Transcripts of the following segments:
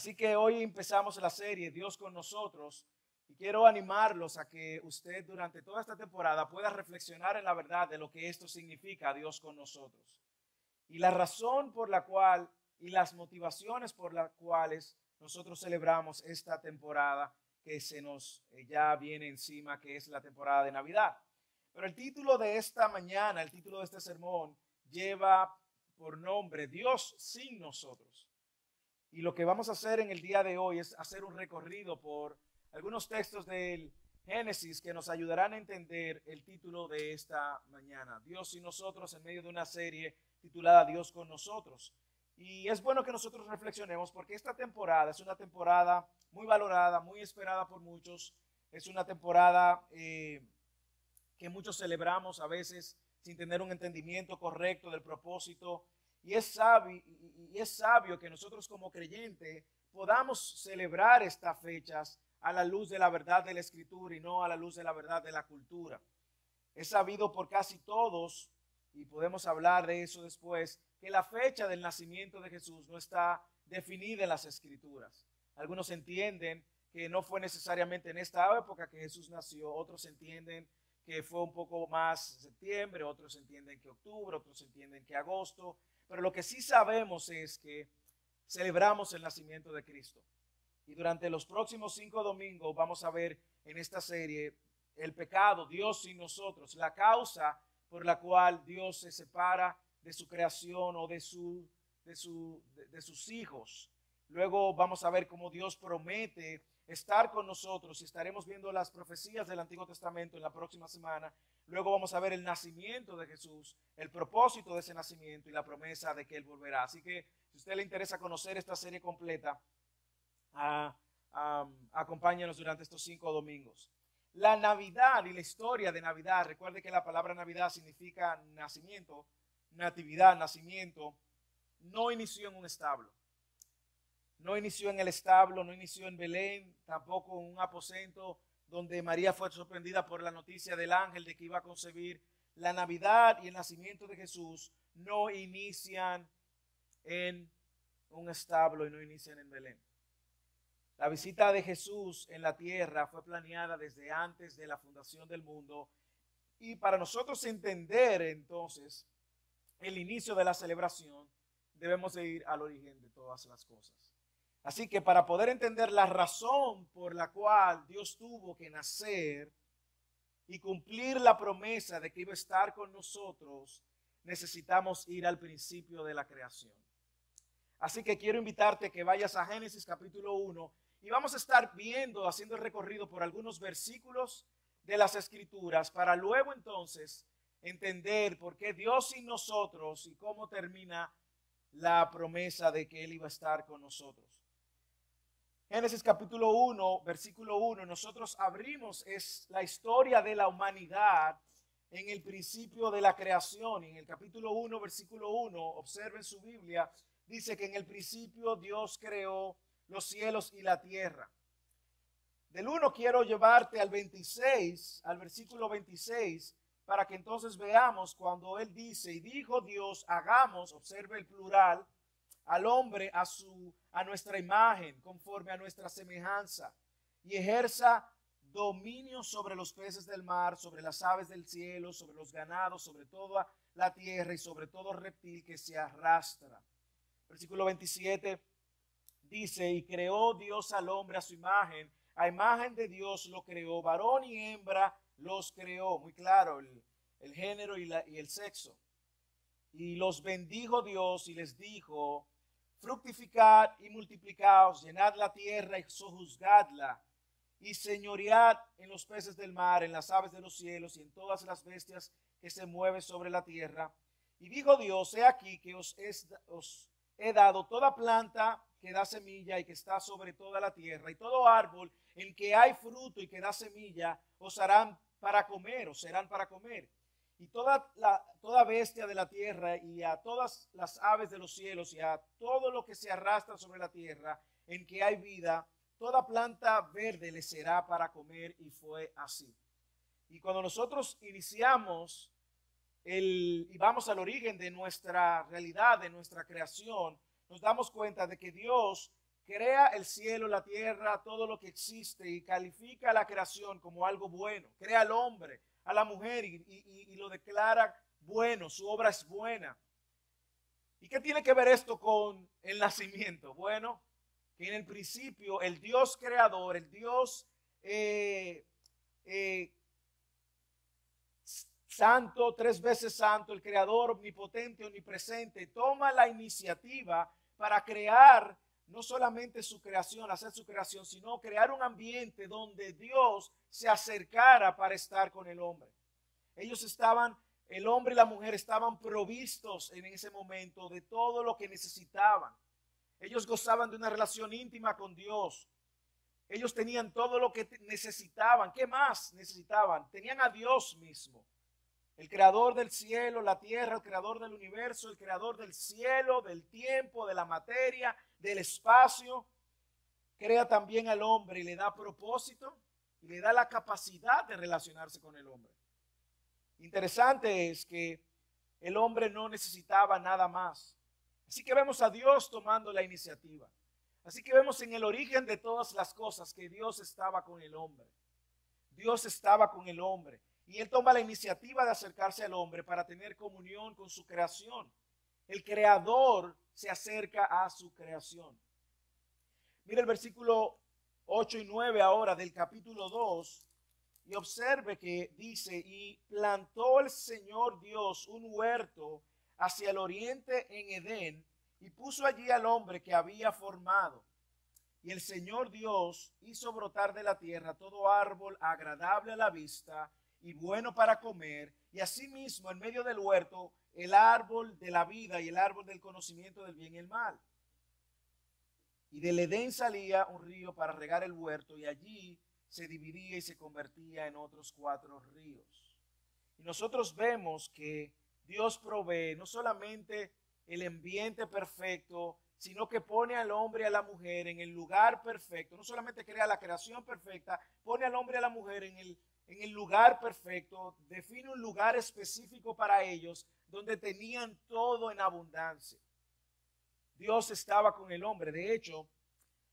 Así que hoy empezamos la serie Dios con nosotros y quiero animarlos a que usted durante toda esta temporada pueda reflexionar en la verdad de lo que esto significa Dios con nosotros. Y la razón por la cual y las motivaciones por las cuales nosotros celebramos esta temporada que se nos eh, ya viene encima, que es la temporada de Navidad. Pero el título de esta mañana, el título de este sermón, lleva por nombre Dios sin nosotros. Y lo que vamos a hacer en el día de hoy es hacer un recorrido por algunos textos del Génesis que nos ayudarán a entender el título de esta mañana. Dios y nosotros en medio de una serie titulada Dios con nosotros. Y es bueno que nosotros reflexionemos porque esta temporada es una temporada muy valorada, muy esperada por muchos. Es una temporada eh, que muchos celebramos a veces sin tener un entendimiento correcto del propósito y es sabio, y es sabio que nosotros como creyentes podamos celebrar estas fechas a la luz de la verdad de la escritura y no a la luz de la verdad de la cultura. Es sabido por casi todos, y podemos hablar de eso después, que la fecha del nacimiento de Jesús no está definida en las escrituras. Algunos entienden que no fue necesariamente en esta época que Jesús nació, otros entienden que fue un poco más septiembre, otros entienden que octubre, otros entienden que agosto, pero lo que sí sabemos es que celebramos el nacimiento de Cristo. Y durante los próximos cinco domingos vamos a ver en esta serie el pecado, Dios y nosotros, la causa por la cual Dios se separa de su creación o de, su, de, su, de sus hijos. Luego vamos a ver cómo Dios promete estar con nosotros y estaremos viendo las profecías del Antiguo Testamento en la próxima semana. Luego vamos a ver el nacimiento de Jesús, el propósito de ese nacimiento y la promesa de que Él volverá. Así que si a usted le interesa conocer esta serie completa, uh, acompáñanos durante estos cinco domingos. La Navidad y la historia de Navidad, recuerde que la palabra Navidad significa nacimiento, natividad, nacimiento, no inició en un establo no inició en el establo, no inició en Belén, tampoco en un aposento donde María fue sorprendida por la noticia del ángel de que iba a concebir. La Navidad y el nacimiento de Jesús no inician en un establo y no inician en Belén. La visita de Jesús en la tierra fue planeada desde antes de la fundación del mundo y para nosotros entender entonces el inicio de la celebración debemos de ir al origen de todas las cosas. Así que para poder entender la razón por la cual Dios tuvo que nacer y cumplir la promesa de que iba a estar con nosotros, necesitamos ir al principio de la creación. Así que quiero invitarte que vayas a Génesis capítulo 1 y vamos a estar viendo, haciendo el recorrido por algunos versículos de las escrituras para luego entonces entender por qué Dios y nosotros y cómo termina la promesa de que Él iba a estar con nosotros. Génesis capítulo 1, versículo 1, nosotros abrimos es la historia de la humanidad en el principio de la creación. En el capítulo 1, versículo 1, observen su Biblia, dice que en el principio Dios creó los cielos y la tierra. Del 1 quiero llevarte al 26, al versículo 26, para que entonces veamos cuando Él dice, y dijo Dios, hagamos, observe el plural, al hombre a su a nuestra imagen, conforme a nuestra semejanza, y ejerza dominio sobre los peces del mar, sobre las aves del cielo, sobre los ganados, sobre toda la tierra y sobre todo reptil que se arrastra. Versículo 27 dice, y creó Dios al hombre a su imagen, a imagen de Dios lo creó, varón y hembra los creó, muy claro, el, género y, y el sexo. Y los bendijo Dios y les dijo, fructificad y multiplicaos, llenad la tierra y sojuzgadla, y señoread en los peces del mar, en las aves de los cielos y en todas las bestias que se mueven sobre la tierra. Y dijo Dios, he aquí que os, he dado toda planta que da semilla y que está sobre toda la tierra, y todo árbol en que hay fruto y que da semilla, os harán para comer, os serán para comer y toda, la, toda bestia de la tierra y a todas las aves de los cielos y a todo lo que se arrastra sobre la tierra en que hay vida, toda planta verde le será para comer y fue así. Y cuando nosotros iniciamos el, y vamos al origen de nuestra realidad, de nuestra creación, nos damos cuenta de que Dios crea el cielo, la tierra, todo lo que existe y califica la creación como algo bueno. Crea al hombre, a la mujer y, lo declara bueno, su obra es buena. ¿Y qué tiene que ver esto con el nacimiento? Bueno, que en el principio el Dios creador, el Dios eh, eh, santo, tres veces santo, el creador omnipotente, omnipresente, toma la iniciativa para crear no solamente su creación, hacer su creación, sino crear un ambiente donde Dios se acercara para estar con el hombre. Ellos estaban, el hombre y la mujer estaban provistos en ese momento de todo lo que necesitaban. Ellos gozaban de una relación íntima con Dios. Ellos tenían todo lo que necesitaban. ¿Qué más necesitaban? Tenían a Dios mismo. El creador del cielo, la tierra, el creador del universo, el creador del cielo, del tiempo, de la materia, del espacio, crea también al hombre y le da propósito y le da la capacidad de relacionarse con el hombre. Interesante es que el hombre no necesitaba nada más. Así que vemos a Dios tomando la iniciativa. Así que vemos en el origen de todas las cosas que Dios estaba con el hombre. Dios estaba con el hombre. Y Él toma la iniciativa de acercarse al hombre para tener comunión con su creación. El creador se acerca a su creación. Mire el versículo 8 y 9 ahora del capítulo 2 y observe que dice, y plantó el Señor Dios un huerto hacia el oriente en Edén y puso allí al hombre que había formado. Y el Señor Dios hizo brotar de la tierra todo árbol agradable a la vista y bueno para comer, y asimismo en medio del huerto el árbol de la vida y el árbol del conocimiento del bien y el mal. Y del Edén salía un río para regar el huerto y allí se dividía y se convertía en otros cuatro ríos. Y nosotros vemos que Dios provee no solamente el ambiente perfecto, sino que pone al hombre y a la mujer en el lugar perfecto. No solamente crea la creación perfecta, pone al hombre y a la mujer en el, en el lugar perfecto, define un lugar específico para ellos donde tenían todo en abundancia. Dios estaba con el hombre. De hecho,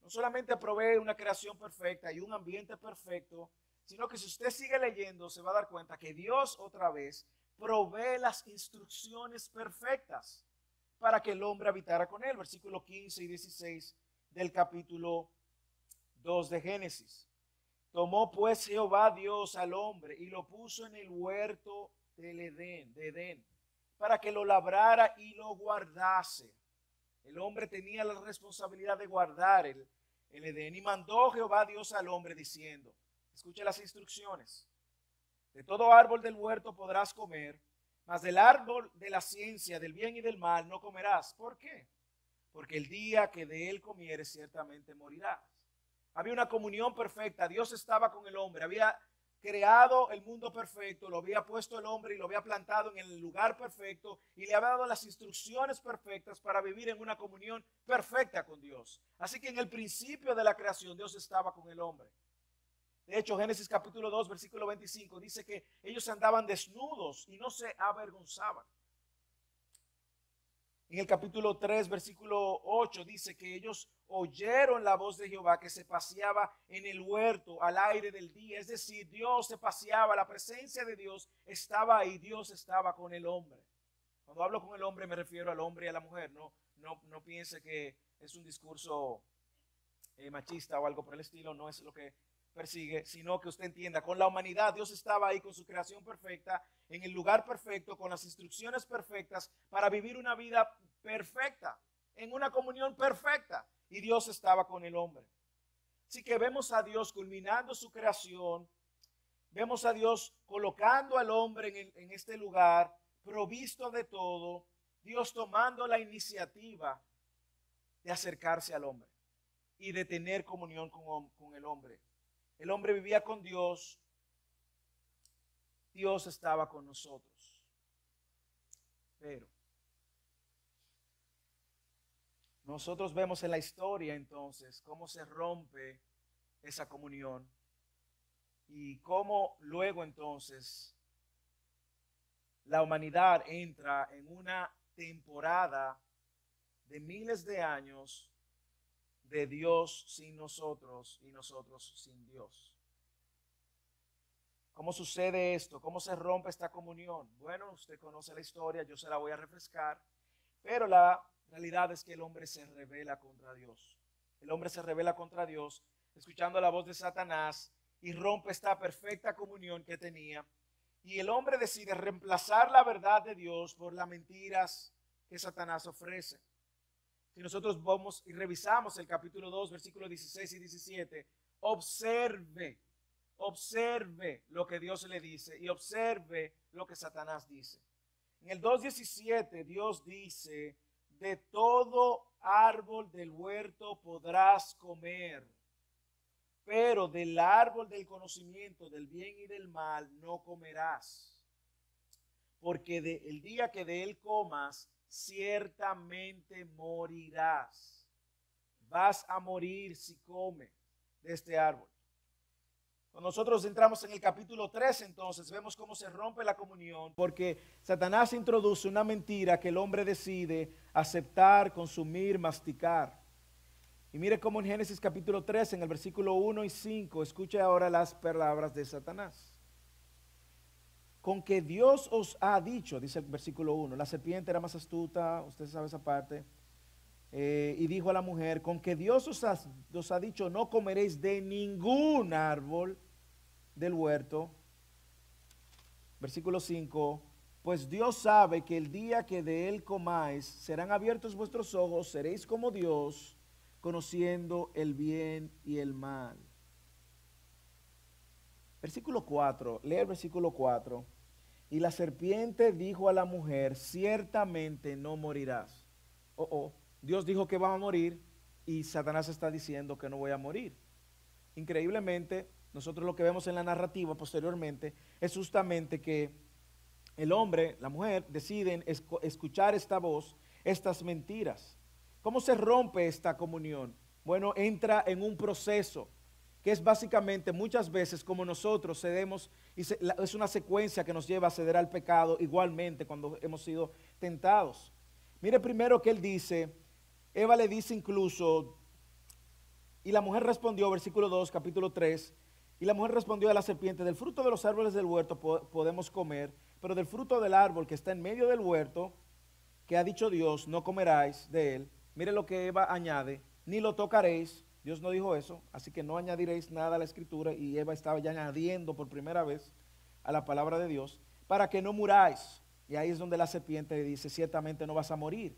no solamente provee una creación perfecta y un ambiente perfecto, sino que si usted sigue leyendo se va a dar cuenta que Dios otra vez provee las instrucciones perfectas para que el hombre habitara con él. Versículo 15 y 16 del capítulo 2 de Génesis. Tomó pues Jehová Dios al hombre y lo puso en el huerto del Edén, de Edén para que lo labrara y lo guardase. El hombre tenía la responsabilidad de guardar el, el Edén y mandó Jehová Dios al hombre diciendo, escuche las instrucciones, de todo árbol del huerto podrás comer, mas del árbol de la ciencia, del bien y del mal no comerás. ¿Por qué? Porque el día que de él comieres ciertamente morirás. Había una comunión perfecta, Dios estaba con el hombre, había creado el mundo perfecto, lo había puesto el hombre y lo había plantado en el lugar perfecto y le había dado las instrucciones perfectas para vivir en una comunión perfecta con Dios. Así que en el principio de la creación Dios estaba con el hombre. De hecho, Génesis capítulo 2, versículo 25 dice que ellos andaban desnudos y no se avergonzaban. En el capítulo 3, versículo 8 dice que ellos oyeron la voz de Jehová que se paseaba en el huerto al aire del día. Es decir, Dios se paseaba, la presencia de Dios estaba ahí, Dios estaba con el hombre. Cuando hablo con el hombre me refiero al hombre y a la mujer. No, no, no piense que es un discurso eh, machista o algo por el estilo, no es lo que persigue, sino que usted entienda, con la humanidad Dios estaba ahí con su creación perfecta, en el lugar perfecto, con las instrucciones perfectas para vivir una vida perfecta, en una comunión perfecta. Y Dios estaba con el hombre. Así que vemos a Dios culminando su creación, vemos a Dios colocando al hombre en, en este lugar, provisto de todo, Dios tomando la iniciativa de acercarse al hombre y de tener comunión con, con el hombre. El hombre vivía con Dios. Dios estaba con nosotros. Pero nosotros vemos en la historia entonces cómo se rompe esa comunión y cómo luego entonces la humanidad entra en una temporada de miles de años de Dios sin nosotros y nosotros sin Dios. ¿Cómo sucede esto? ¿Cómo se rompe esta comunión? Bueno, usted conoce la historia, yo se la voy a refrescar, pero la realidad es que el hombre se revela contra Dios. El hombre se revela contra Dios, escuchando la voz de Satanás y rompe esta perfecta comunión que tenía. Y el hombre decide reemplazar la verdad de Dios por las mentiras que Satanás ofrece. Si nosotros vamos y revisamos el capítulo 2, versículos 16 y 17, observe observe lo que Dios le dice y observe lo que Satanás dice. En el 2.17 Dios dice, de todo árbol del huerto podrás comer, pero del árbol del conocimiento del bien y del mal no comerás, porque de, el día que de él comas, ciertamente morirás. Vas a morir si comes de este árbol. Cuando nosotros entramos en el capítulo 3, entonces vemos cómo se rompe la comunión, porque Satanás introduce una mentira que el hombre decide aceptar, consumir, masticar. Y mire cómo en Génesis capítulo 3, en el versículo 1 y 5, escuche ahora las palabras de Satanás. Con que Dios os ha dicho, dice el versículo 1, la serpiente era más astuta, usted sabe esa parte, eh, y dijo a la mujer, con que Dios os ha dicho, no comeréis de ningún árbol del huerto. Versículo 5. Pues Dios sabe que el día que de él comáis, serán abiertos vuestros ojos, seréis como Dios, conociendo el bien y el mal. Versículo 4, lee el versículo 4. Y la serpiente dijo a la mujer, ciertamente no morirás. Oh, oh, Dios dijo que va a morir y Satanás está diciendo que no voy a morir. Increíblemente, nosotros lo que vemos en la narrativa posteriormente es justamente que el hombre, la mujer, deciden escuchar esta voz, estas mentiras. ¿Cómo se rompe esta comunión? Bueno, entra en un proceso que es básicamente muchas veces como nosotros cedemos, y es una secuencia que nos lleva a ceder al pecado igualmente cuando hemos sido tentados. Mire primero que él dice, Eva le dice incluso, y la mujer respondió, versículo 2, capítulo 3, y la mujer respondió a la serpiente, del fruto de los árboles del huerto podemos comer, pero del fruto del árbol que está en medio del huerto, que ha dicho Dios, no comeráis de él. Mire lo que Eva añade, ni lo tocaréis. Dios no dijo eso, así que no añadiréis nada a la escritura. Y Eva estaba ya añadiendo por primera vez a la palabra de Dios, para que no muráis. Y ahí es donde la serpiente dice, ciertamente no vas a morir.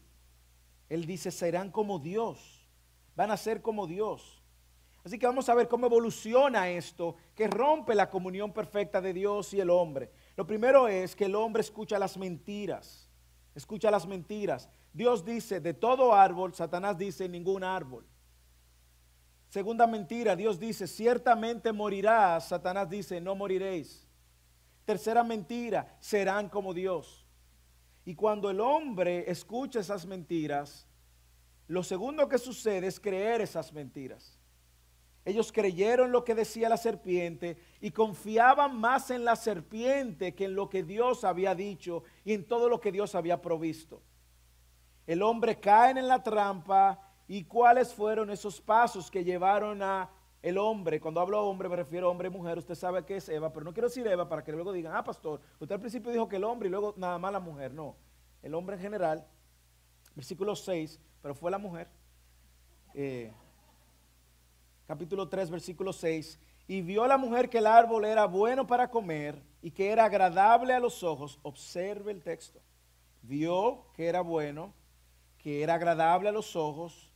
Él dice, serán como Dios, van a ser como Dios. Así que vamos a ver cómo evoluciona esto, que rompe la comunión perfecta de Dios y el hombre. Lo primero es que el hombre escucha las mentiras, escucha las mentiras. Dios dice, de todo árbol, Satanás dice, ningún árbol. Segunda mentira, Dios dice, ciertamente morirás, Satanás dice, no moriréis. Tercera mentira, serán como Dios. Y cuando el hombre escucha esas mentiras, lo segundo que sucede es creer esas mentiras. Ellos creyeron lo que decía la serpiente y confiaban más en la serpiente que en lo que Dios había dicho y en todo lo que Dios había provisto. El hombre cae en la trampa y cuáles fueron esos pasos que llevaron a el hombre. Cuando hablo hombre me refiero a hombre y mujer. Usted sabe que es Eva, pero no quiero decir Eva para que luego digan, ah, pastor, usted al principio dijo que el hombre y luego nada más la mujer. No, el hombre en general, versículo 6, pero fue la mujer. Eh, capítulo 3, versículo 6, y vio la mujer que el árbol era bueno para comer y que era agradable a los ojos. Observe el texto. Vio que era bueno, que era agradable a los ojos.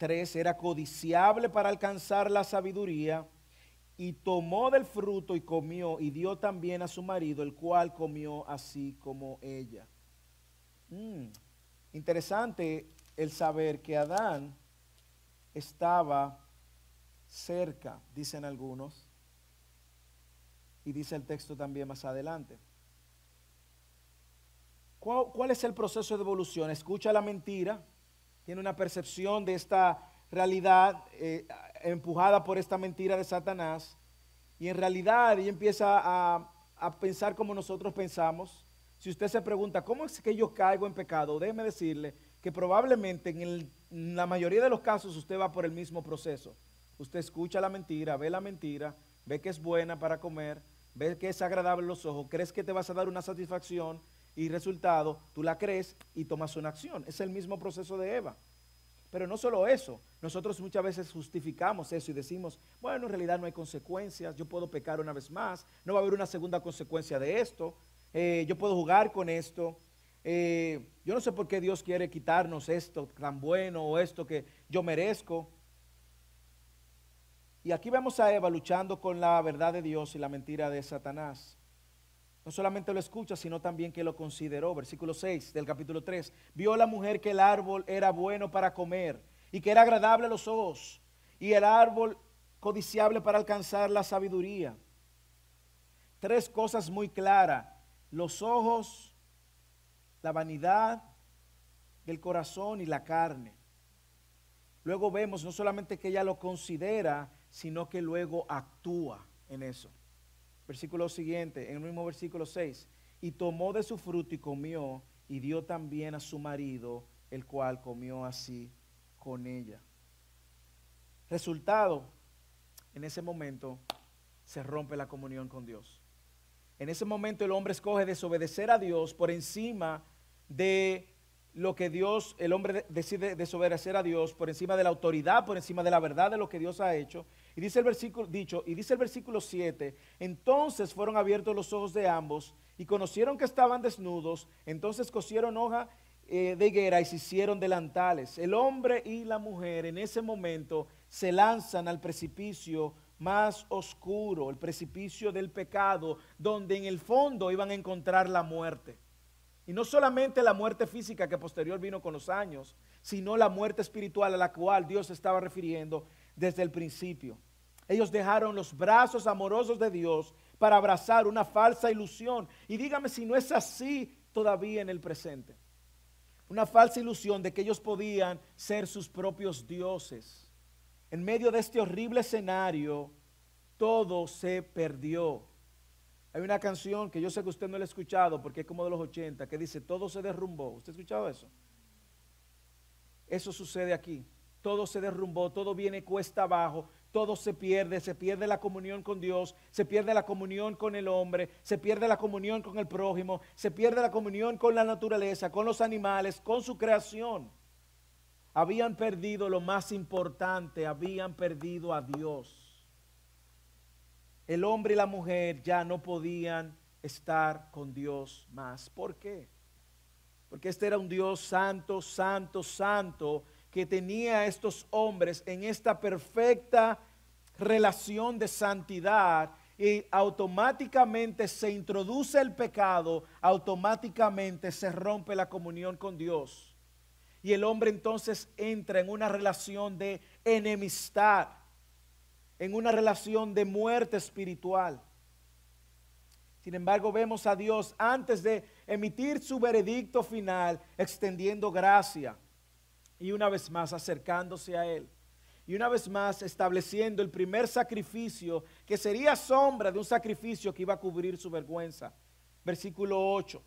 3, era codiciable para alcanzar la sabiduría. Y tomó del fruto y comió y dio también a su marido, el cual comió así como ella. Mm, interesante el saber que Adán estaba cerca, dicen algunos, y dice el texto también más adelante. ¿Cuál, es el proceso de evolución? Escucha la mentira, tiene una percepción de esta realidad eh, empujada por esta mentira de Satanás, y en realidad ella empieza a, a pensar como nosotros pensamos. Si usted se pregunta, ¿cómo es que yo caigo en pecado? Déjeme decirle que probablemente en, la mayoría de los casos usted va por el mismo proceso. Usted escucha la mentira, ve la mentira, ve que es buena para comer, ve que es agradable a los ojos, crees que te vas a dar una satisfacción y resultado, tú la crees y tomas una acción. Es el mismo proceso de Eva. Pero no solo eso, nosotros muchas veces justificamos eso y decimos, bueno, en realidad no hay consecuencias, yo puedo pecar una vez más, no va a haber una segunda consecuencia de esto, eh, yo puedo jugar con esto. Eh, yo no sé por qué Dios quiere quitarnos esto tan bueno o esto que yo merezco. Y aquí vemos a Eva luchando con la verdad de Dios y la mentira de Satanás. No solamente lo escucha, sino también que lo consideró. Versículo 6 del capítulo 3. Vio la mujer que el árbol era bueno para comer y que era agradable a los ojos y el árbol codiciable para alcanzar la sabiduría. Tres cosas muy claras. Los ojos, la vanidad, el corazón y la carne. Luego vemos no solamente que ella lo considera, sino que luego actúa en eso. Versículo siguiente, en el mismo versículo 6. Y tomó de su fruto y comió, y dio también a su marido, el cual comió así con ella. Resultado, en ese momento se rompe la comunión con Dios. En ese momento el hombre escoge desobedecer a Dios por encima de lo que Dios, el hombre decide desobedecer a Dios por encima de la autoridad, por encima de la verdad de lo que Dios ha hecho. Dice el versículo dicho, y dice el versículo 7, entonces fueron abiertos los ojos de ambos y conocieron que estaban desnudos, entonces cosieron hoja eh, de higuera y se hicieron delantales. El hombre y la mujer en ese momento se lanzan al precipicio más oscuro, el precipicio del pecado, donde en el fondo iban a encontrar la muerte. Y no solamente la muerte física que posterior vino con los años, sino la muerte espiritual a la cual Dios estaba refiriendo desde el principio. Ellos dejaron los brazos amorosos de Dios para abrazar una falsa ilusión. Y dígame si no es así todavía en el presente. Una falsa ilusión de que ellos podían ser sus propios dioses. En medio de este horrible escenario, todo se perdió. Hay una canción que yo sé que usted no la ha escuchado porque es como de los 80, que dice, todo se derrumbó. ¿Usted ha escuchado eso? Eso sucede aquí. Todo se derrumbó, todo viene cuesta abajo, todo se pierde, se pierde la comunión con Dios, se pierde la comunión con el hombre, se pierde la comunión con el prójimo, se pierde la comunión con la naturaleza, con los animales, con su creación. Habían perdido lo más importante, habían perdido a Dios el hombre y la mujer ya no podían estar con Dios más. ¿Por qué? Porque este era un Dios santo, santo, santo, que tenía estos hombres en esta perfecta relación de santidad y automáticamente se introduce el pecado, automáticamente se rompe la comunión con Dios. Y el hombre entonces entra en una relación de enemistad en una relación de muerte espiritual. Sin embargo, vemos a Dios antes de emitir su veredicto final, extendiendo gracia y una vez más acercándose a Él. Y una vez más estableciendo el primer sacrificio que sería sombra de un sacrificio que iba a cubrir su vergüenza. Versículo 8.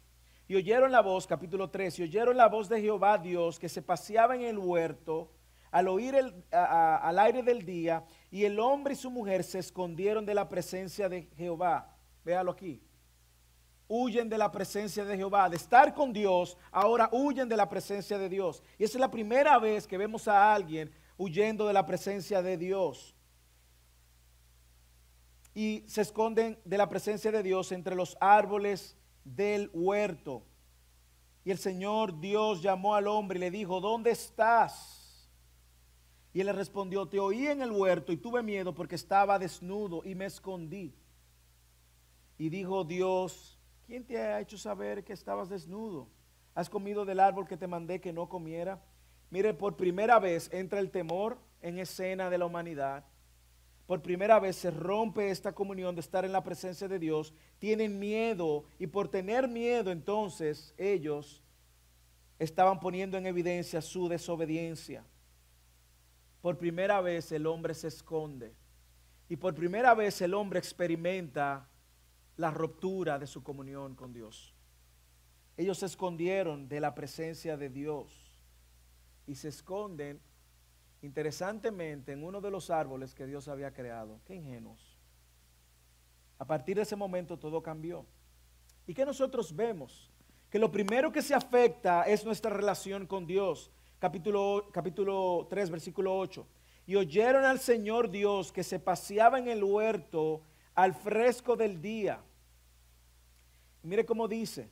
Y oyeron la voz, capítulo 3, y oyeron la voz de Jehová Dios que se paseaba en el huerto al oír el, al aire del día, y el hombre y su mujer se escondieron de la presencia de Jehová. Véalo aquí. Huyen de la presencia de Jehová, de estar con Dios, ahora huyen de la presencia de Dios. Y esa es la primera vez que vemos a alguien huyendo de la presencia de Dios. Y se esconden de la presencia de Dios entre los árboles del huerto. Y el Señor Dios llamó al hombre y le dijo, ¿dónde estás? Y él le respondió, te oí en el huerto y tuve miedo porque estaba desnudo y me escondí. Y dijo Dios, ¿quién te ha hecho saber que estabas desnudo? ¿Has comido del árbol que te mandé que no comiera? Mire, por primera vez entra el temor en escena de la humanidad. Por primera vez se rompe esta comunión de estar en la presencia de Dios. Tienen miedo y por tener miedo entonces ellos estaban poniendo en evidencia su desobediencia. Por primera vez el hombre se esconde. Y por primera vez el hombre experimenta la ruptura de su comunión con Dios. Ellos se escondieron de la presencia de Dios. y se esconden interesantemente en uno de los árboles que Dios había creado. Qué ingenuos. A partir de ese momento todo cambió. ¿Y qué nosotros vemos? Que lo primero que se afecta es nuestra relación con Dios. Capítulo, capítulo 3, versículo 8. Y oyeron al Señor Dios que se paseaba en el huerto al fresco del día. mire cómo dice.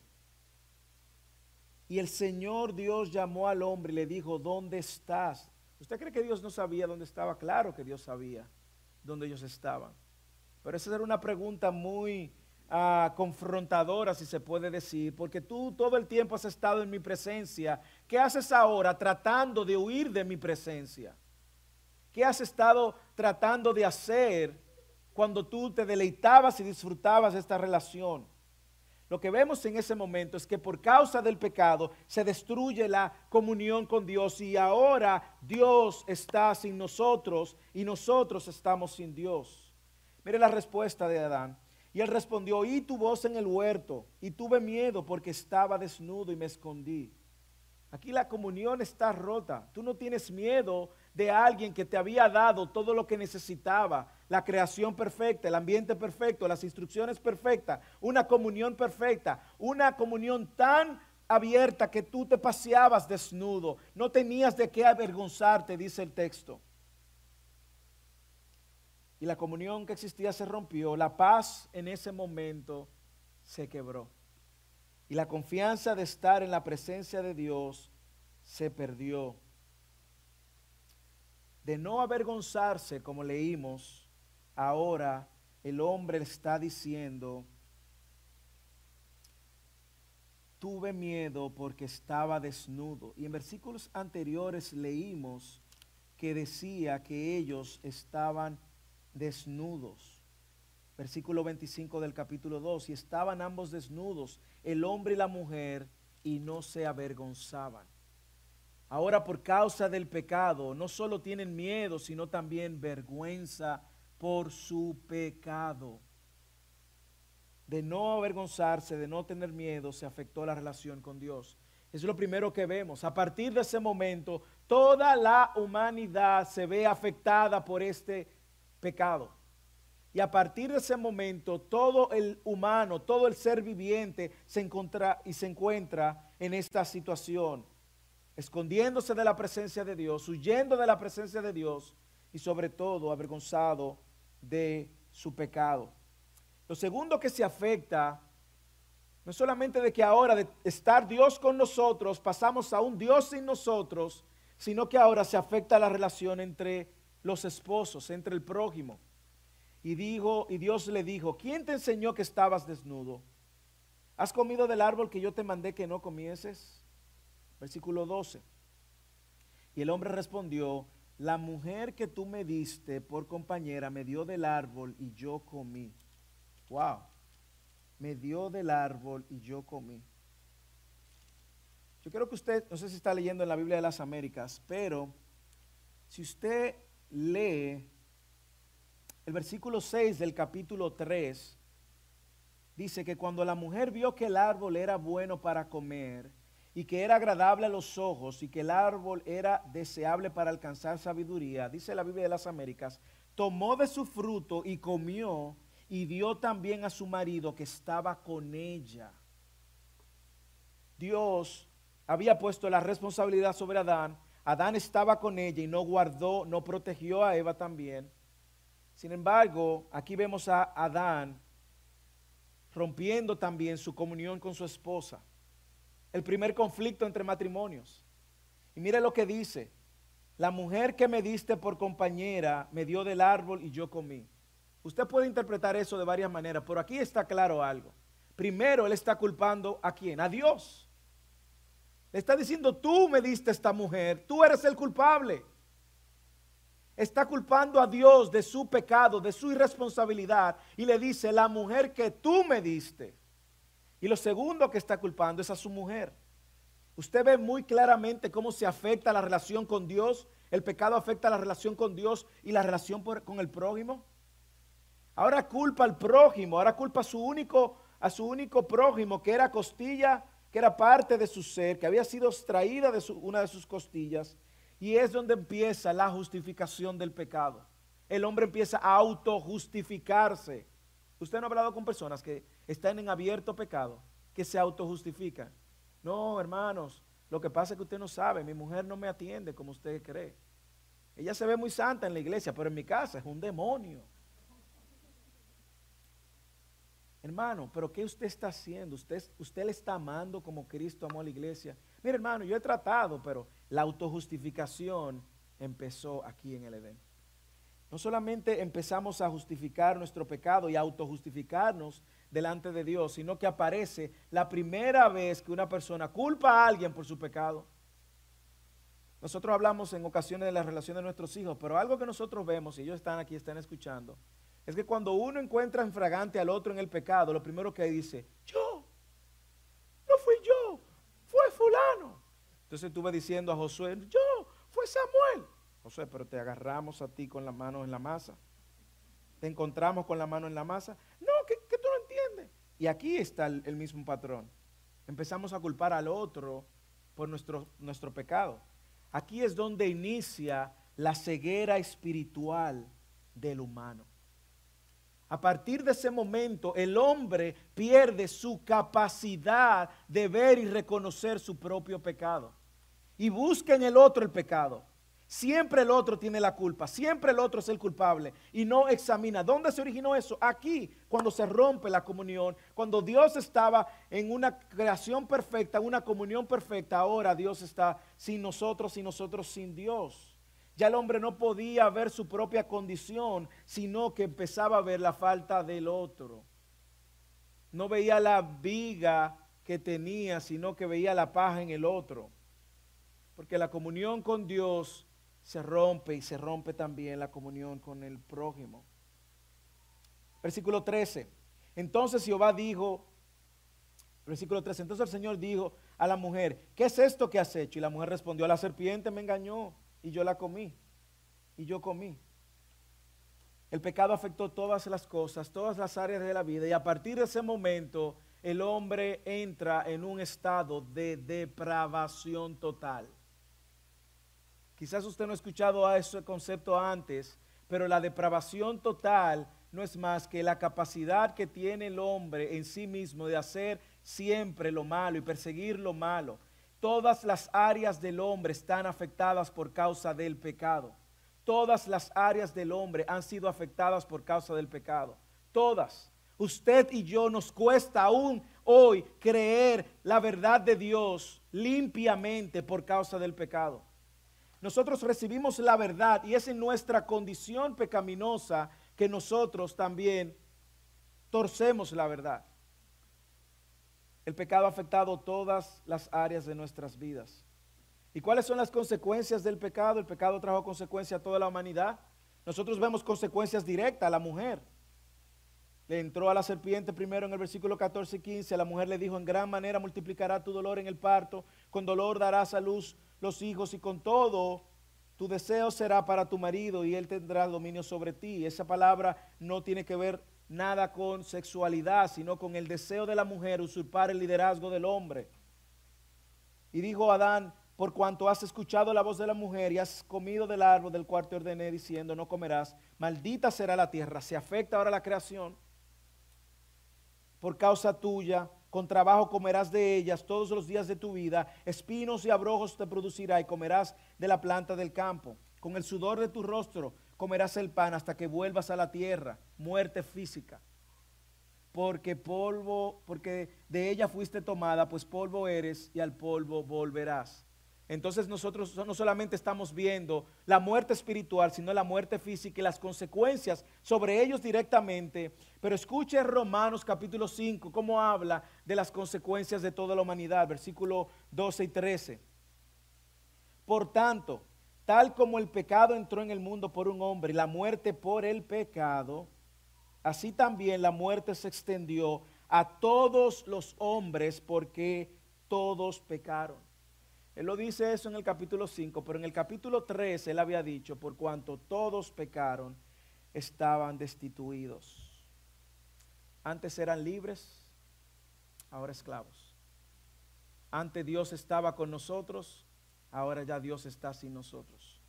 Y el Señor Dios llamó al hombre y le dijo, ¿dónde estás? ¿Usted cree que Dios no sabía dónde estaba? Claro que Dios sabía dónde ellos estaban. Pero esa era una pregunta muy ah, confrontadora, si se puede decir, porque tú todo el tiempo has estado en mi presencia. ¿Qué haces ahora tratando de huir de mi presencia? ¿Qué has estado tratando de hacer cuando tú te deleitabas y disfrutabas de esta relación? Lo que vemos en ese momento es que por causa del pecado se destruye la comunión con Dios y ahora Dios está sin nosotros y nosotros estamos sin Dios. Mire la respuesta de Adán. Y él respondió, oí tu voz en el huerto y tuve miedo porque estaba desnudo y me escondí. Aquí la comunión está rota. Tú no tienes miedo de alguien que te había dado todo lo que necesitaba, la creación perfecta, el ambiente perfecto, las instrucciones perfectas, una comunión perfecta, una comunión tan abierta que tú te paseabas desnudo, no tenías de qué avergonzarte, dice el texto. Y la comunión que existía se rompió, la paz en ese momento se quebró. Y la confianza de estar en la presencia de Dios se perdió de no avergonzarse, como leímos, ahora el hombre está diciendo, tuve miedo porque estaba desnudo. Y en versículos anteriores leímos que decía que ellos estaban desnudos. Versículo 25 del capítulo 2, y estaban ambos desnudos, el hombre y la mujer, y no se avergonzaban. Ahora por causa del pecado no solo tienen miedo, sino también vergüenza por su pecado. De no avergonzarse, de no tener miedo, se afectó la relación con Dios. Es lo primero que vemos. A partir de ese momento, toda la humanidad se ve afectada por este pecado. Y a partir de ese momento, todo el humano, todo el ser viviente se encuentra y se encuentra en esta situación escondiéndose de la presencia de Dios, huyendo de la presencia de Dios y sobre todo avergonzado de su pecado. Lo segundo que se afecta, no solamente de que ahora de estar Dios con nosotros, pasamos a un Dios sin nosotros, sino que ahora se afecta la relación entre los esposos, entre el prójimo. Y dijo, y Dios le dijo, ¿quién te enseñó que estabas desnudo? ¿Has comido del árbol que yo te mandé que no comieses? Versículo 12. Y el hombre respondió, la mujer que tú me diste por compañera me dio del árbol y yo comí. Wow. Me dio del árbol y yo comí. Yo creo que usted, no sé si está leyendo en la Biblia de las Américas, pero si usted lee el versículo 6 del capítulo 3, dice que cuando la mujer vio que el árbol era bueno para comer, y que era agradable a los ojos y que el árbol era deseable para alcanzar sabiduría, dice la Biblia de las Américas, tomó de su fruto y comió y dio también a su marido que estaba con ella. Dios había puesto la responsabilidad sobre Adán. Adán estaba con ella y no guardó, no protegió a Eva también. Sin embargo, aquí vemos a Adán rompiendo también su comunión con su esposa el primer conflicto entre matrimonios. Y mire lo que dice, la mujer que me diste por compañera me dio del árbol y yo comí. Usted puede interpretar eso de varias maneras, pero aquí está claro algo. Primero, él está culpando a quién? A Dios. Le está diciendo, tú me diste esta mujer, tú eres el culpable. Está culpando a Dios de su pecado, de su irresponsabilidad, y le dice, la mujer que tú me diste. Y lo segundo que está culpando es a su mujer. Usted ve muy claramente cómo se afecta la relación con Dios. El pecado afecta la relación con Dios y la relación con el prójimo. Ahora culpa al prójimo, ahora culpa a su único, a su único prójimo que era costilla que era parte de su ser, que había sido extraída de una de sus costillas, y es donde empieza la justificación del pecado. El hombre empieza a autojustificarse. Usted no ha hablado con personas que están en abierto pecado, que se autojustifican. No, hermanos, lo que pasa es que usted no sabe, mi mujer no me atiende como usted cree. Ella se ve muy santa en la iglesia, pero en mi casa es un demonio. Hermano, pero ¿qué usted está haciendo? Usted, usted le está amando como Cristo amó a la iglesia. Mire, hermano, yo he tratado, pero la autojustificación empezó aquí en el Edén. No solamente empezamos a justificar nuestro pecado y autojustificarnos delante de Dios, sino que aparece la primera vez que una persona culpa a alguien por su pecado. Nosotros hablamos en ocasiones de la relación de nuestros hijos, pero algo que nosotros vemos, y ellos están aquí, están escuchando, es que cuando uno encuentra en fragante al otro en el pecado, lo primero que dice, yo, no fui yo, fue fulano. Entonces estuve diciendo a Josué, yo, fue Samuel. Josué, pero te agarramos a ti con la mano en la masa. Te encontramos con la mano en la masa que, tú no entiendes. Y aquí está el, mismo patrón. Empezamos a culpar al otro por nuestro, nuestro pecado. Aquí es donde inicia la ceguera espiritual del humano. A partir de ese momento, el hombre pierde su capacidad de ver y reconocer su propio pecado. Y busca en el otro el pecado. Siempre el otro tiene la culpa, siempre el otro es el culpable y no examina. ¿Dónde se originó eso? Aquí, cuando se rompe la comunión, cuando Dios estaba en una creación perfecta, una comunión perfecta, ahora Dios está sin nosotros y nosotros sin Dios. Ya el hombre no podía ver su propia condición, sino que empezaba a ver la falta del otro. No veía la viga que tenía, sino que veía la paja en el otro. Porque la comunión con Dios se rompe y se rompe también la comunión con el prójimo. Versículo 13. Entonces Jehová dijo, versículo 13, entonces el Señor dijo a la mujer, ¿qué es esto que has hecho? Y la mujer respondió, la serpiente me engañó y yo la comí. Y yo comí. El pecado afectó todas las cosas, todas las áreas de la vida. Y a partir de ese momento, el hombre entra en un estado de depravación total. Quizás usted no ha escuchado a ese concepto antes, pero la depravación total no es más que la capacidad que tiene el hombre en sí mismo de hacer siempre lo malo y perseguir lo malo. Todas las áreas del hombre están afectadas por causa del pecado. Todas las áreas del hombre han sido afectadas por causa del pecado. Todas. Usted y yo nos cuesta aún hoy creer la verdad de Dios limpiamente por causa del pecado. Nosotros recibimos la verdad y es en nuestra condición pecaminosa que nosotros también torcemos la verdad. El pecado ha afectado todas las áreas de nuestras vidas. ¿Y cuáles son las consecuencias del pecado? El pecado trajo consecuencias a toda la humanidad. Nosotros vemos consecuencias directas a la mujer. Le entró a la serpiente primero en el versículo 14 y 15. A la mujer le dijo, en gran manera multiplicará tu dolor en el parto. Con dolor darás a luz los hijos y con todo tu deseo será para tu marido y él tendrá dominio sobre ti. Esa palabra no tiene que ver nada con sexualidad, sino con el deseo de la mujer usurpar el liderazgo del hombre. Y dijo Adán, por cuanto has escuchado la voz de la mujer y has comido del árbol del cuarto ordené diciendo, no comerás, maldita será la tierra. Se afecta ahora la creación por causa tuya. Con trabajo comerás de ellas todos los días de tu vida. Espinos y abrojos te producirá y comerás de la planta del campo. Con el sudor de tu rostro comerás el pan hasta que vuelvas a la tierra, muerte física. Porque polvo, porque de ella fuiste tomada, pues polvo eres y al polvo volverás. Entonces nosotros no solamente estamos viendo la muerte espiritual, sino la muerte física y las consecuencias sobre ellos directamente. Pero escuche Romanos capítulo 5, cómo habla de las consecuencias de toda la humanidad, versículo 12 y 13. Por tanto, Tal como el pecado entró en el mundo por un hombre y la muerte por el pecado, así también la muerte se extendió a todos los hombres porque todos pecaron. Él lo dice eso en el capítulo 5, pero en el capítulo 3 él había dicho, por cuanto todos pecaron, estaban destituidos. Antes eran libres, ahora esclavos. Antes Dios estaba con nosotros, ahora ya Dios está sin nosotros.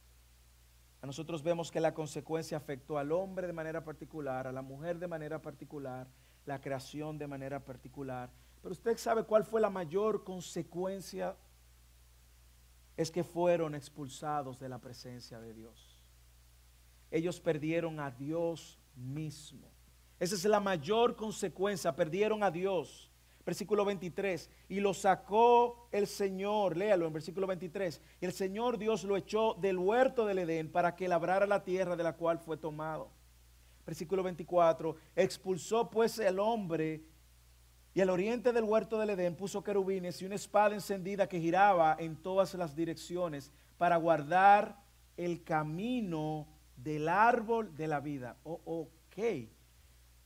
A nosotros vemos que la consecuencia afectó al hombre de manera particular, a la mujer de manera particular, la creación de manera particular. Pero usted sabe cuál fue la mayor consecuencia. Es que fueron expulsados de la presencia de Dios. Ellos perdieron a Dios mismo. Esa es la mayor consecuencia. Perdieron a Dios. Versículo 23. Y lo sacó el Señor, léalo en versículo 23. Y el Señor Dios lo echó del huerto del Edén para que labrara la tierra de la cual fue tomado. Versículo 24. Expulsó pues el hombre y al oriente del huerto del Edén puso querubines y una espada encendida que giraba en todas las direcciones para guardar el camino del árbol de la vida. Oh, ok.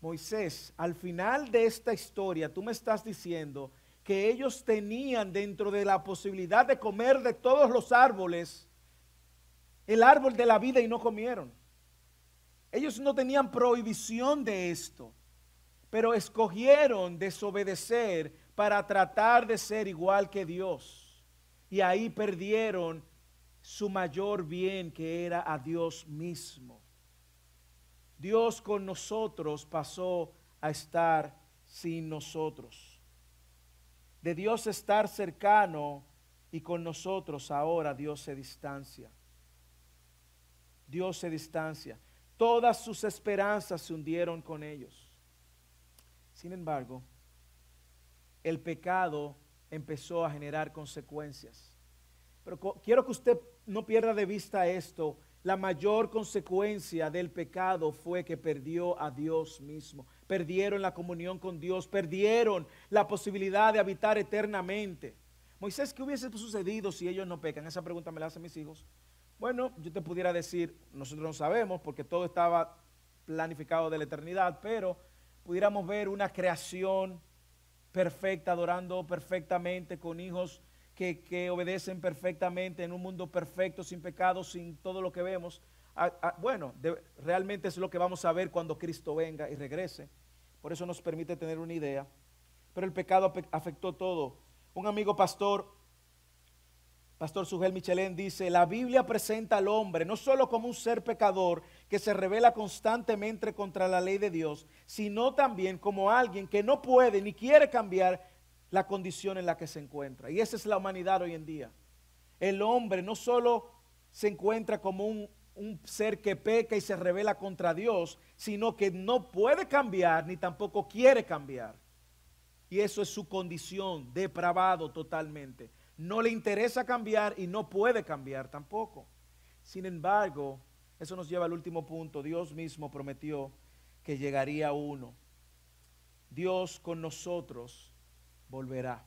Moisés, al final de esta historia, tú me estás diciendo que ellos tenían dentro de la posibilidad de comer de todos los árboles el árbol de la vida y no comieron. Ellos no tenían prohibición de esto, pero escogieron desobedecer para tratar de ser igual que Dios. Y ahí perdieron su mayor bien que era a Dios mismo. Dios con nosotros pasó a estar sin nosotros. De Dios estar cercano y con nosotros ahora Dios se distancia. Dios se distancia. Todas sus esperanzas se hundieron con ellos. Sin embargo, el pecado empezó a generar consecuencias. Pero quiero que usted no pierda de vista esto la mayor consecuencia del pecado fue que perdió a Dios mismo. Perdieron la comunión con Dios, perdieron la posibilidad de habitar eternamente. Moisés, ¿qué hubiese sucedido si ellos no pecan? Esa pregunta me la hacen mis hijos. Bueno, yo te pudiera decir, nosotros no sabemos porque todo estaba planificado de la eternidad, pero pudiéramos ver una creación perfecta, adorando perfectamente con hijos que, obedecen perfectamente en un mundo perfecto, sin pecado, sin todo lo que vemos. bueno, realmente es lo que vamos a ver cuando Cristo venga y regrese. Por eso nos permite tener una idea. Pero el pecado afectó todo. Un amigo pastor, Pastor Sugel Michelén, dice, la Biblia presenta al hombre no solo como un ser pecador que se revela constantemente contra la ley de Dios, sino también como alguien que no puede ni quiere cambiar la condición en la que se encuentra. Y esa es la humanidad hoy en día. El hombre no solo se encuentra como un, un ser que peca y se revela contra Dios, sino que no puede cambiar ni tampoco quiere cambiar. Y eso es su condición, depravado totalmente. No le interesa cambiar y no puede cambiar tampoco. Sin embargo, eso nos lleva al último punto. Dios mismo prometió que llegaría uno. Dios con nosotros volverá.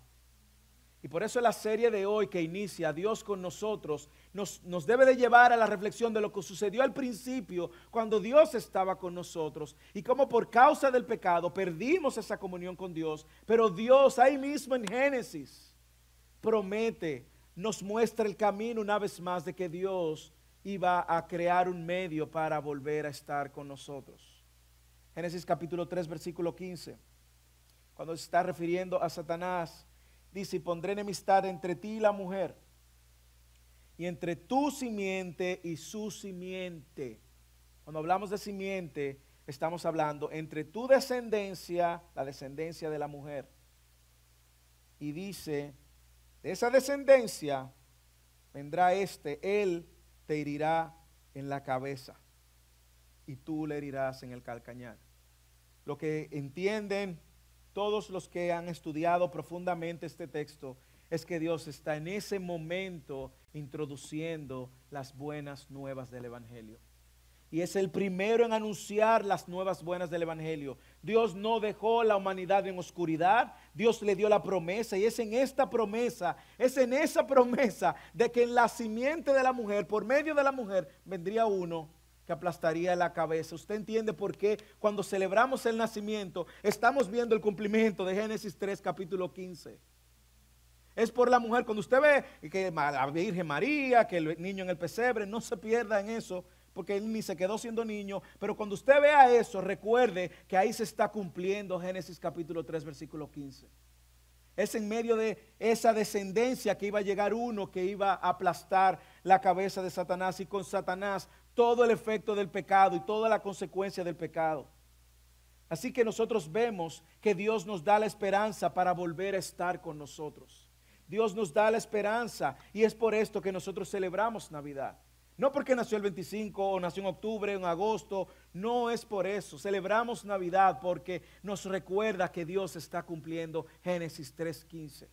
Y por eso la serie de hoy que inicia Dios con nosotros nos, debe de llevar a la reflexión de lo que sucedió al principio cuando Dios estaba con nosotros y cómo por causa del pecado perdimos esa comunión con Dios. Pero Dios ahí mismo en Génesis promete, nos muestra el camino una vez más de que Dios iba a crear un medio para volver a estar con nosotros. Génesis capítulo 3 versículo 15 cuando se está refiriendo a Satanás, dice, pondré enemistad entre ti y la mujer, y entre tu simiente y su simiente. Cuando hablamos de simiente, estamos hablando entre tu descendencia, la descendencia de la mujer. Y dice, de esa descendencia vendrá este, él te herirá en la cabeza y tú le herirás en el calcañar. Lo que entienden todos los que han estudiado profundamente este texto es que Dios está en ese momento introduciendo las buenas nuevas del Evangelio. Y es el primero en anunciar las nuevas buenas del Evangelio. Dios no dejó la humanidad en oscuridad, Dios le dio la promesa y es en esta promesa, es en esa promesa de que en la simiente de la mujer, por medio de la mujer, vendría uno que aplastaría la cabeza. Usted entiende por qué cuando celebramos el nacimiento estamos viendo el cumplimiento de Génesis 3 capítulo 15. Es por la mujer. Cuando usted ve que la Virgen María, que el niño en el pesebre, no se pierda en eso, porque él ni se quedó siendo niño. Pero cuando usted vea eso, recuerde que ahí se está cumpliendo Génesis capítulo 3, versículo 15. Es en medio de esa descendencia que iba a llegar uno que iba a aplastar la cabeza de Satanás y con Satanás todo el efecto del pecado y toda la consecuencia del pecado. Así que nosotros vemos que Dios nos da la esperanza para volver a estar con nosotros. Dios nos da la esperanza y es por esto que nosotros celebramos Navidad. No porque nació el 25 o nació en octubre, en agosto, no es por eso. Celebramos Navidad porque nos recuerda que Dios está cumpliendo Génesis 3.15.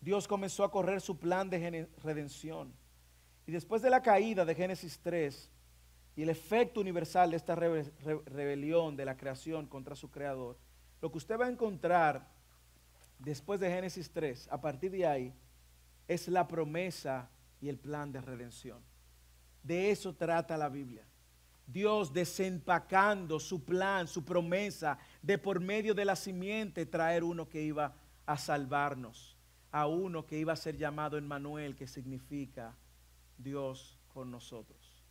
Dios comenzó a correr su plan de redención. Y después de la caída de Génesis 3 y el efecto universal de esta rebelión de la creación contra su creador, lo que usted va a encontrar después de Génesis 3, a partir de ahí, es la promesa y el plan de redención. De eso trata la Biblia. Dios desempacando su plan, su promesa de por medio de la simiente traer uno que iba a salvarnos, a uno que iba a ser llamado Emmanuel, que significa Dios con nosotros.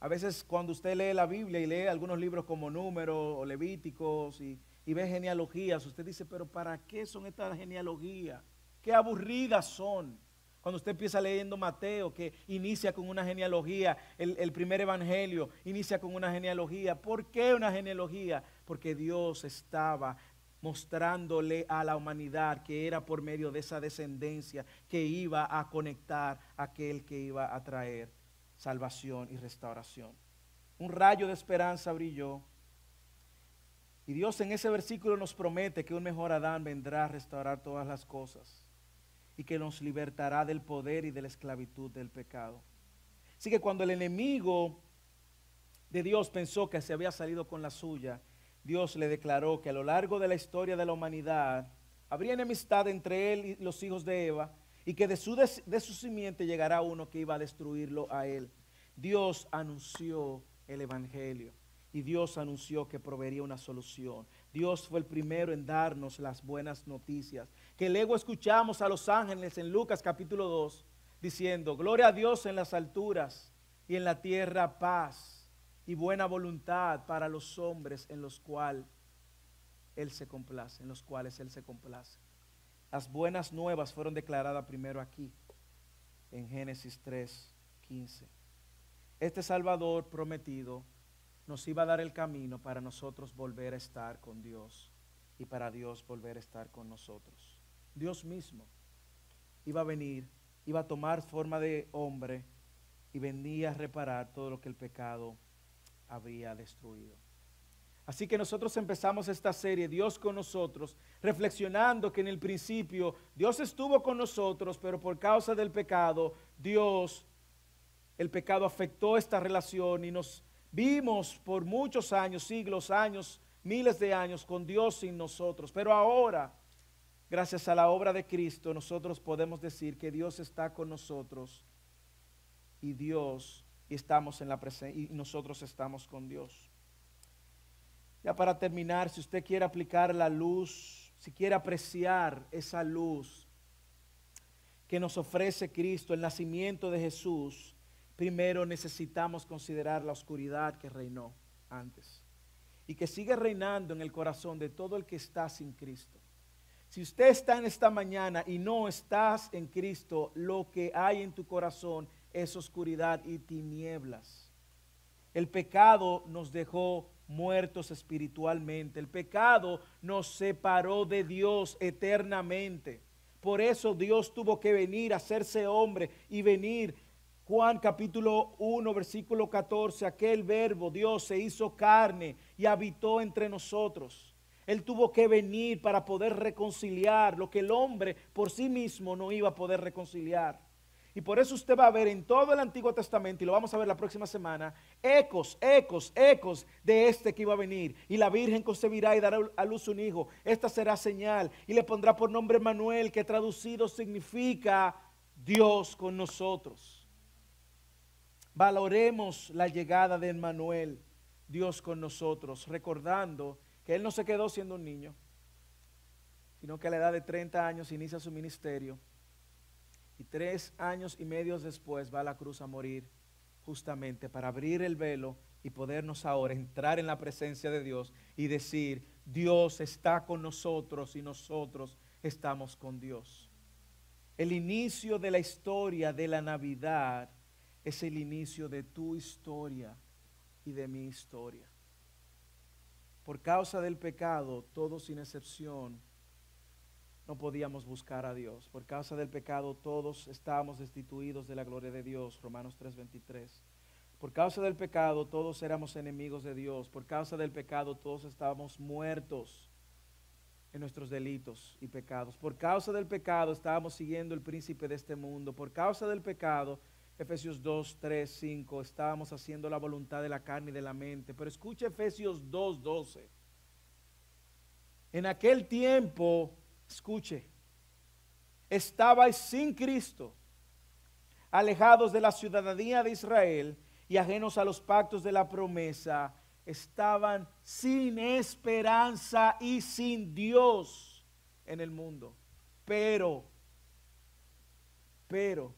A veces cuando usted lee la Biblia y lee algunos libros como Números o Levíticos y, y ve genealogías, usted dice, pero ¿para qué son estas genealogías? Qué aburridas son. Cuando usted empieza leyendo Mateo, que inicia con una genealogía, el, primer evangelio inicia con una genealogía. ¿Por qué una genealogía? Porque Dios estaba mostrándole a la humanidad que era por medio de esa descendencia que iba a conectar a aquel que iba a traer salvación y restauración. Un rayo de esperanza brilló. Y Dios en ese versículo nos promete que un mejor Adán vendrá a restaurar todas las cosas y que nos libertará del poder y de la esclavitud del pecado. Así que cuando el enemigo de Dios pensó que se había salido con la suya, Dios le declaró que a lo largo de la historia de la humanidad habría enemistad entre él y los hijos de Eva y que de su, de su simiente llegará uno que iba a destruirlo a él. Dios anunció el Evangelio y Dios anunció que proveería una solución. Dios fue el primero en darnos las buenas noticias. Que luego escuchamos a los ángeles en Lucas capítulo 2 diciendo, gloria a Dios en las alturas y en la tierra paz y buena voluntad para los hombres en los cuales Él se complace, en los cuales Él se complace. Las buenas nuevas fueron declaradas primero aquí, en Génesis 3, 15. Este Salvador prometido nos iba a dar el camino para nosotros volver a estar con Dios y para Dios volver a estar con nosotros. Dios mismo iba a venir, iba a tomar forma de hombre y venía a reparar todo lo que el pecado había destruido. Así que nosotros empezamos esta serie, Dios con nosotros, reflexionando que en el principio Dios estuvo con nosotros, pero por causa del pecado, Dios, el pecado afectó esta relación y nos Vimos por muchos años, siglos, años, miles de años con Dios sin nosotros. Pero ahora, gracias a la obra de Cristo, nosotros podemos decir que Dios está con nosotros y Dios estamos en la presencia y nosotros estamos con Dios. Ya para terminar, si usted quiere aplicar la luz, si quiere apreciar esa luz que nos ofrece Cristo, el nacimiento de Jesús, primero necesitamos considerar la oscuridad que reinó antes y que sigue reinando en el corazón de todo el que está sin Cristo. Si usted está en esta mañana y no estás en Cristo, lo que hay en tu corazón es oscuridad y tinieblas. El pecado nos dejó muertos espiritualmente. El pecado nos separó de Dios eternamente. Por eso Dios tuvo que venir a hacerse hombre y venir Juan capítulo 1, versículo 14, aquel verbo, Dios se hizo carne y habitó entre nosotros. Él tuvo que venir para poder reconciliar lo que el hombre por sí mismo no iba a poder reconciliar. Y por eso usted va a ver en todo el Antiguo Testamento, y lo vamos a ver la próxima semana, ecos, ecos, ecos de este que iba a venir. Y la Virgen concebirá y dará a luz un hijo. Esta será señal y le pondrá por nombre Manuel, que traducido significa Dios con nosotros. Valoremos la llegada de Emmanuel, Dios con nosotros, recordando que Él no se quedó siendo un niño, sino que a la edad de 30 años inicia su ministerio y tres años y medio después va a la cruz a morir justamente para abrir el velo y podernos ahora entrar en la presencia de Dios y decir, Dios está con nosotros y nosotros estamos con Dios. El inicio de la historia de la Navidad es el inicio de tu historia y de mi historia. Por causa del pecado, todos sin excepción, no podíamos buscar a Dios. Por causa del pecado, todos estábamos destituidos de la gloria de Dios. Romanos 3:23. Por causa del pecado, todos éramos enemigos de Dios. Por causa del pecado, todos estábamos muertos en nuestros delitos y pecados. Por causa del pecado, estábamos siguiendo el príncipe de este mundo. Por causa del pecado, Efesios 2, 3, 5, estábamos haciendo la voluntad de la carne y de la mente. Pero escucha Efesios 2, 12. En aquel tiempo, escuche, estabais sin Cristo, alejados de la ciudadanía de Israel y ajenos a los pactos de la promesa, estaban sin esperanza y sin Dios en el mundo. Pero, pero,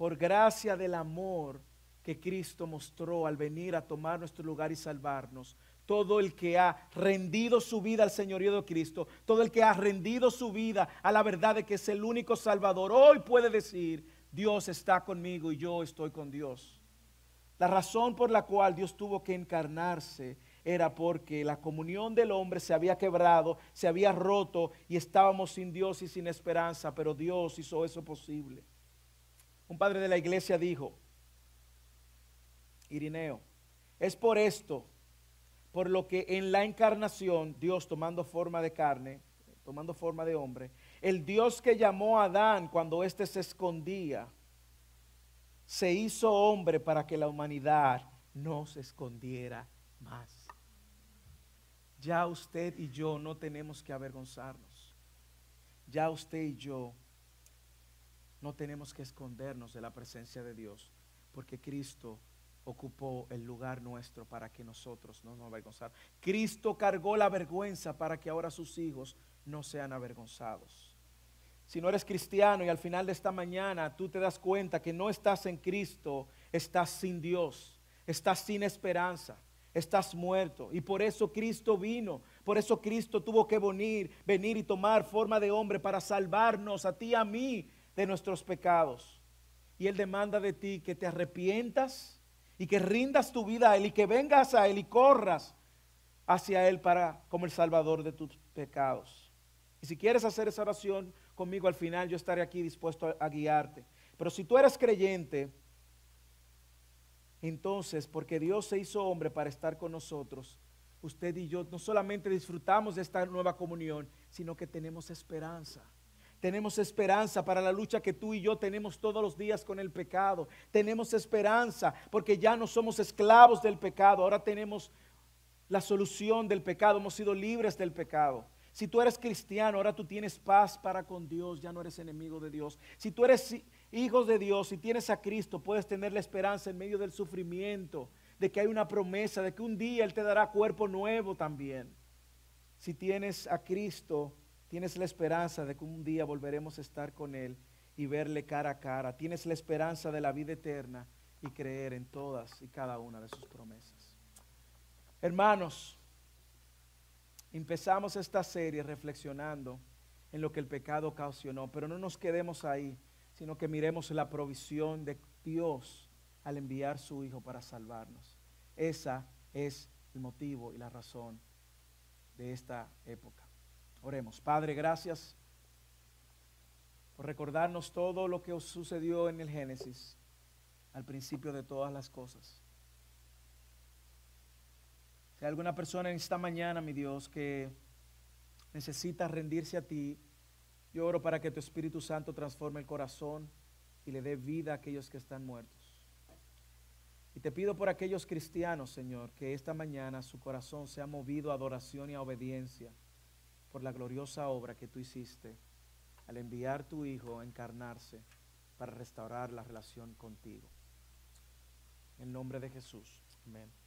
por gracia del amor que Cristo mostró al venir a tomar nuestro lugar y salvarnos. Todo el que ha rendido su vida al señorío de Cristo, todo el que ha rendido su vida a la verdad de que es el único Salvador, hoy puede decir, Dios está conmigo y yo estoy con Dios. La razón por la cual Dios tuvo que encarnarse era porque la comunión del hombre se había quebrado, se había roto y estábamos sin Dios y sin esperanza, pero Dios hizo eso posible. Un padre de la iglesia dijo, Irineo, es por esto, por lo que en la encarnación, Dios tomando forma de carne, tomando forma de hombre, el Dios que llamó a Adán cuando éste se escondía, se hizo hombre para que la humanidad no se escondiera más. Ya usted y yo no tenemos que avergonzarnos. Ya usted y yo no tenemos que escondernos de la presencia de Dios, porque Cristo ocupó el lugar nuestro para que nosotros no nos avergonzáramos. Cristo cargó la vergüenza para que ahora sus hijos no sean avergonzados. Si no eres cristiano y al final de esta mañana tú te das cuenta que no estás en Cristo, estás sin Dios, estás sin esperanza, estás muerto. Y por eso Cristo vino, por eso Cristo tuvo que venir, venir y tomar forma de hombre para salvarnos a ti y a mí de nuestros pecados. Y Él demanda de ti que te arrepientas y que rindas tu vida a Él y que vengas a Él y corras hacia Él para como el Salvador de tus pecados. Y si quieres hacer esa oración conmigo al final, yo estaré aquí dispuesto a, a guiarte. Pero si tú eres creyente, entonces, porque Dios se hizo hombre para estar con nosotros, usted y yo no solamente disfrutamos de esta nueva comunión, sino que tenemos esperanza. Tenemos esperanza para la lucha que tú y yo tenemos todos los días con el pecado. Tenemos esperanza porque ya no somos esclavos del pecado. Ahora tenemos la solución del pecado. Hemos sido libres del pecado. Si tú eres cristiano, ahora tú tienes paz para con Dios. Ya no eres enemigo de Dios. Si tú eres hijo de Dios y tienes a Cristo, puedes tener la esperanza en medio del sufrimiento de que hay una promesa, de que un día Él te dará cuerpo nuevo también. Si tienes a Cristo, Tienes la esperanza de que un día volveremos a estar con Él y verle cara a cara. Tienes la esperanza de la vida eterna y creer en todas y cada una de sus promesas. Hermanos, empezamos esta serie reflexionando en lo que el pecado ocasionó, pero no nos quedemos ahí, sino que miremos la provisión de Dios al enviar su Hijo para salvarnos. Esa es el motivo y la razón de esta época. Oremos. Padre, gracias por recordarnos todo lo que sucedió en el Génesis, al principio de todas las cosas. Si hay alguna persona en esta mañana, mi Dios, que necesita rendirse a ti, yo oro para que tu Espíritu Santo transforme el corazón y le dé vida a aquellos que están muertos. Y te pido por aquellos cristianos, Señor, que esta mañana su corazón sea movido a adoración y a obediencia por la gloriosa obra que tú hiciste al enviar tu Hijo a encarnarse para restaurar la relación contigo. En nombre de Jesús. Amén.